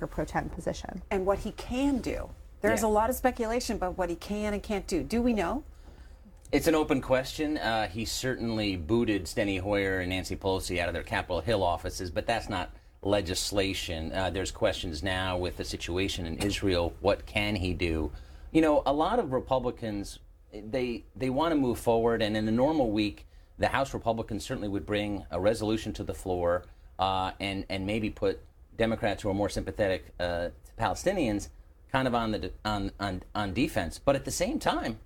Speaker pro tem position. And what he can do. There's Yeah. a lot of speculation about what he can and can't do. Do we know? It's an open question. Uh, he certainly booted Steny Hoyer and Nancy Pelosi out of their Capitol Hill offices, but that's not legislation. Uh, there's questions now with the situation in Israel. What can he do? You know, a lot of Republicans they they want to move forward, and in a normal week, the House Republicans certainly would bring a resolution to the floor uh, and and maybe put Democrats who are more sympathetic uh, to Palestinians kind of on the on, on on defense. But at the same time,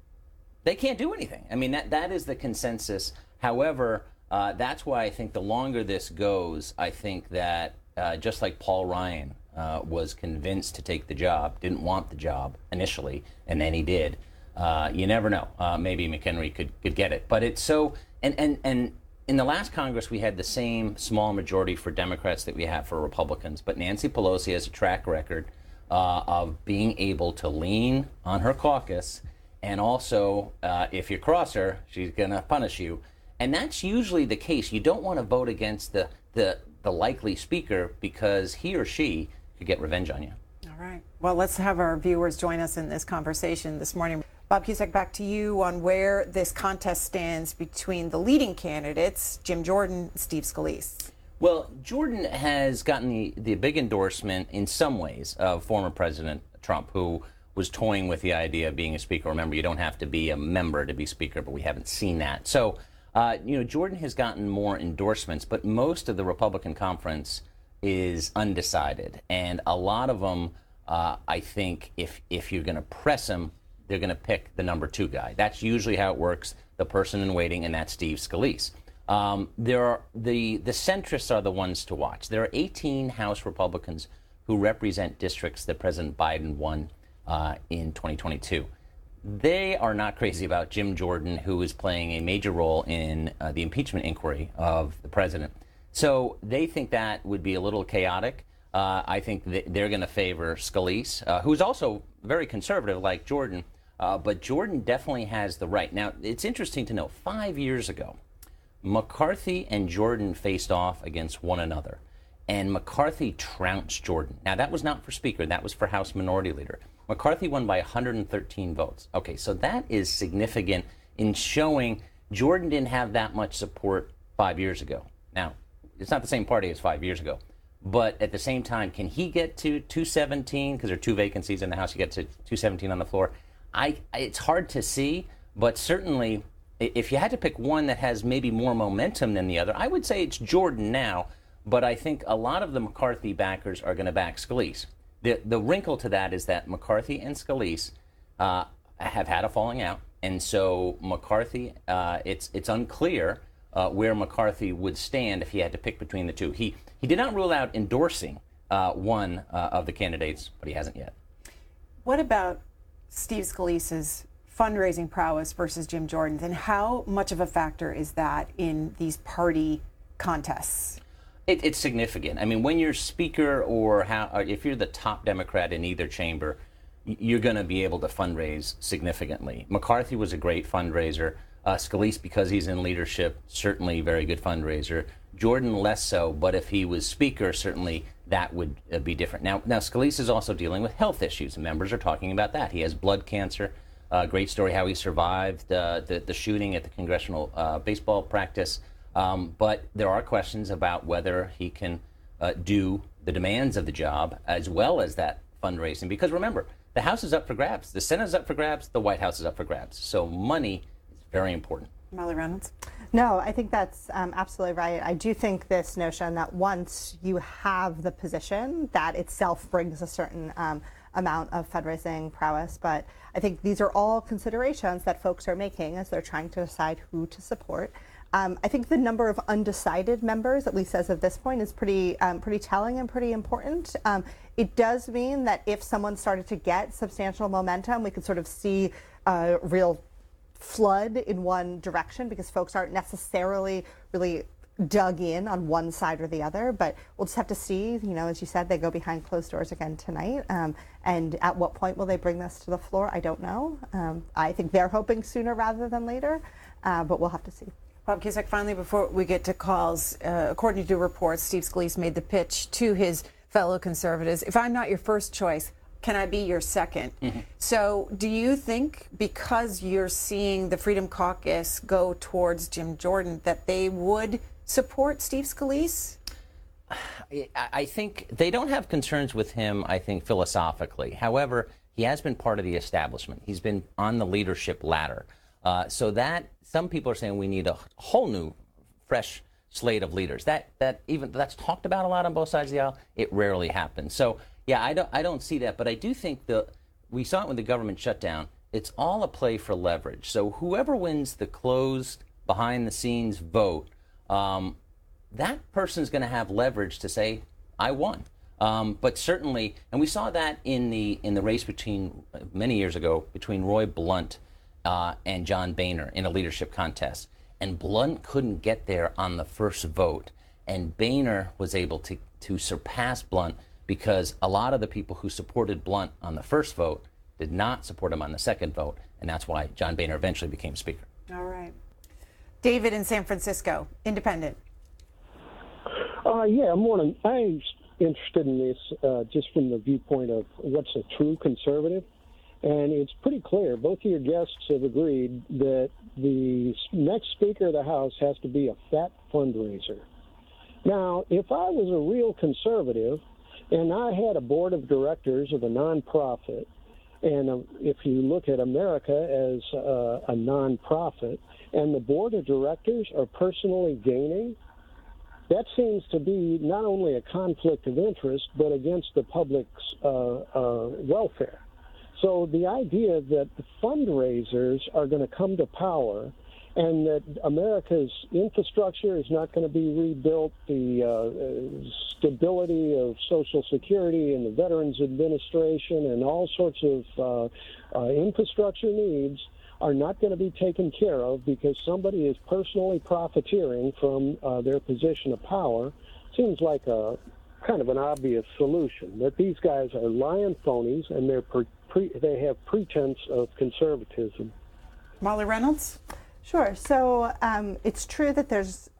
they can't do anything. I mean, that that is the consensus. However, uh, that's why I think the longer this goes, I think that uh, just like Paul Ryan uh, was convinced to take the job, didn't want the job initially, and then he did. Uh, you never know. Uh, maybe McHenry could could get it, but it's so. And and and in the last Congress, we had the same small majority for Democrats that we have for Republicans. But Nancy Pelosi has a track record uh, of being able to lean on her caucus and also uh, if you cross her she's going to punish you and that's usually the case you don't want to vote against the, the, the likely speaker because he or she could get revenge on you All right. Well, let's have our viewers join us in this conversation this morning. Bob Cusack, back to you on where this contest stands between the leading candidates, Jim Jordan, Steve Scalise. well jordan has gotten the, the big endorsement in some ways of former president trump who was toying with the idea of being a speaker. Remember you don't have to be a member to be speaker but we haven't seen that. So uh, you know jordan has gotten more endorsements but most of the republican conference is undecided, and a lot of them, uh, I think, if if you're going to press them, they're going to pick the number two guy. That's usually how it works. The person in waiting, and that's Steve Scalise. Um, there are the the centrists are the ones to watch. There are 18 House Republicans who represent districts that President Biden won uh, in 2022. They are not crazy about Jim Jordan, who is playing a major role in uh, the impeachment inquiry of the president. So they think that would be a little chaotic. Uh, I think th- they're going to favor Scalise, uh, who's also very conservative like Jordan. Uh, but Jordan definitely has the right. Now, it's interesting to know five years ago, McCarthy and Jordan faced off against one another, and McCarthy trounced Jordan. Now, that was not for Speaker, that was for House Minority Leader. McCarthy won by 113 votes. Okay, so that is significant in showing Jordan didn't have that much support five years ago. Now, it's not the same party as five years ago. But at the same time, can he get to 217? Because there are two vacancies in the House. You get to 217 on the floor. I, it's hard to see, but certainly, if you had to pick one that has maybe more momentum than the other, I would say it's Jordan now. But I think a lot of the McCarthy backers are going to back Scalise. The the wrinkle to that is that McCarthy and Scalise uh, have had a falling out, and so McCarthy, uh, it's it's unclear uh, where McCarthy would stand if he had to pick between the two. He he did not rule out endorsing uh, one uh, of the candidates, but he hasn't yet. What about Steve Scalise's fundraising prowess versus Jim Jordan's, and how much of a factor is that in these party contests? It, it's significant. I mean, when you're speaker or, how, or if you're the top Democrat in either chamber, you're going to be able to fundraise significantly. McCarthy was a great fundraiser. Uh, Scalise, because he's in leadership, certainly very good fundraiser. Jordan less so, but if he was speaker, certainly that would uh, be different. Now, now Scalise is also dealing with health issues. Members are talking about that. He has blood cancer. Uh, great story how he survived uh, the, the shooting at the congressional uh, baseball practice. Um, but there are questions about whether he can uh, do the demands of the job as well as that fundraising. Because remember, the House is up for grabs, the Senate is up for grabs, the White House is up for grabs. So money is very important. Molly Reynolds? No, I think that's um, absolutely right. I do think this notion that once you have the position, that itself brings a certain um, amount of fundraising prowess. But I think these are all considerations that folks are making as they're trying to decide who to support. Um, I think the number of undecided members, at least as of this point, is pretty um, pretty telling and pretty important. Um, it does mean that if someone started to get substantial momentum, we could sort of see a real flood in one direction because folks aren't necessarily really dug in on one side or the other. But we'll just have to see. You know, as you said, they go behind closed doors again tonight. Um, and at what point will they bring this to the floor? I don't know. Um, I think they're hoping sooner rather than later, uh, but we'll have to see. Bob Cusack, finally, before we get to calls, uh, according to reports, Steve Scalise made the pitch to his fellow conservatives, if I'm not your first choice, can I be your 2nd So, do you think because you're seeing the Freedom Caucus go towards Jim Jordan that they would support Steve Scalise? I- I think they don't have concerns with him, I think, philosophically. However, he has been part of the establishment. He's been on the leadership ladder. Uh, so that some people are saying we need a whole new, fresh slate of leaders. That that even that's talked about a lot on both sides of the aisle. It rarely happens. So yeah, I don't I don't see that, but I do think the we saw it when the government shut down. It's all a play for leverage. So whoever wins the closed, behind the scenes vote, um, that person's going to have leverage to say, "I won." Um, but certainly, and we saw that in the in the race between many years ago between Roy Blunt uh, and John Boehner in a leadership contest, and Blunt couldn't get there on the first vote, and Boehner was able to to surpass Blunt because a lot of the people who supported Blunt on the first vote did not support him on the second vote, and that's why John Boehner eventually became Speaker. All right. David in San Francisco, independent. Uh, yeah, morning. I'm interested in this uh, just from the viewpoint of what's a true conservative. And it's pretty clear, both of your guests have agreed that the next Speaker of the House has to be a fat fundraiser. Now, if I was a real conservative and I had a board of directors of a nonprofit, and uh, if you look at America as uh, a nonprofit, and the board of directors are personally gaining, that seems to be not only a conflict of interest, but against the public's uh, uh, welfare. So the idea that the fundraisers are going to come to power and that America's infrastructure is not going to be rebuilt, the uh, stability of Social Security and the Veterans Administration and all sorts of uh, uh, infrastructure needs are not going to be taken care of because somebody is personally profiteering from uh, their position of power seems like a kind of an obvious solution that these guys are lying phonies and they're pre- they have pretense of conservatism. Molly Reynolds? Sure. So um, it's true that there's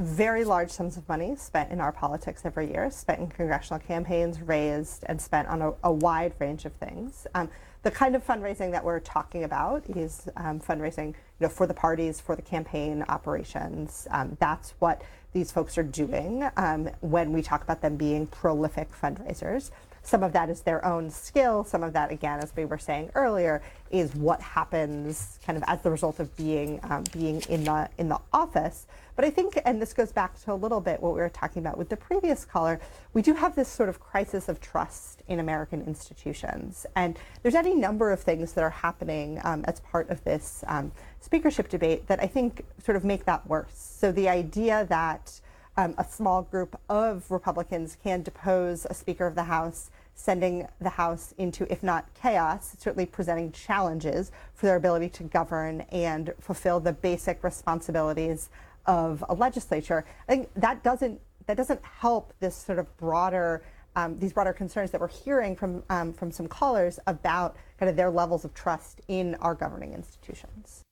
very large sums of money spent in our politics every year, spent in congressional campaigns, raised and spent on a, a wide range of things. Um, the kind of fundraising that we're talking about is um, fundraising, you know, for the parties, for the campaign operations. Um, that's what these folks are doing um, when we talk about them being prolific fundraisers. Some of that is their own skill. Some of that, again, as we were saying earlier, is what happens kind of as the result of being um, being in the in the office. But I think, and this goes back to a little bit what we were talking about with the previous caller, we do have this sort of crisis of trust in American institutions, and there's any number of things that are happening um, as part of this um, speakership debate that I think sort of make that worse. So the idea that um, a small group of Republicans can depose a Speaker of the House, sending the House into, if not chaos, certainly presenting challenges for their ability to govern and fulfill the basic responsibilities of a legislature. I think that doesn't that doesn't help this sort of broader um, these broader concerns that we're hearing from um, from some callers about kind of their levels of trust in our governing institutions.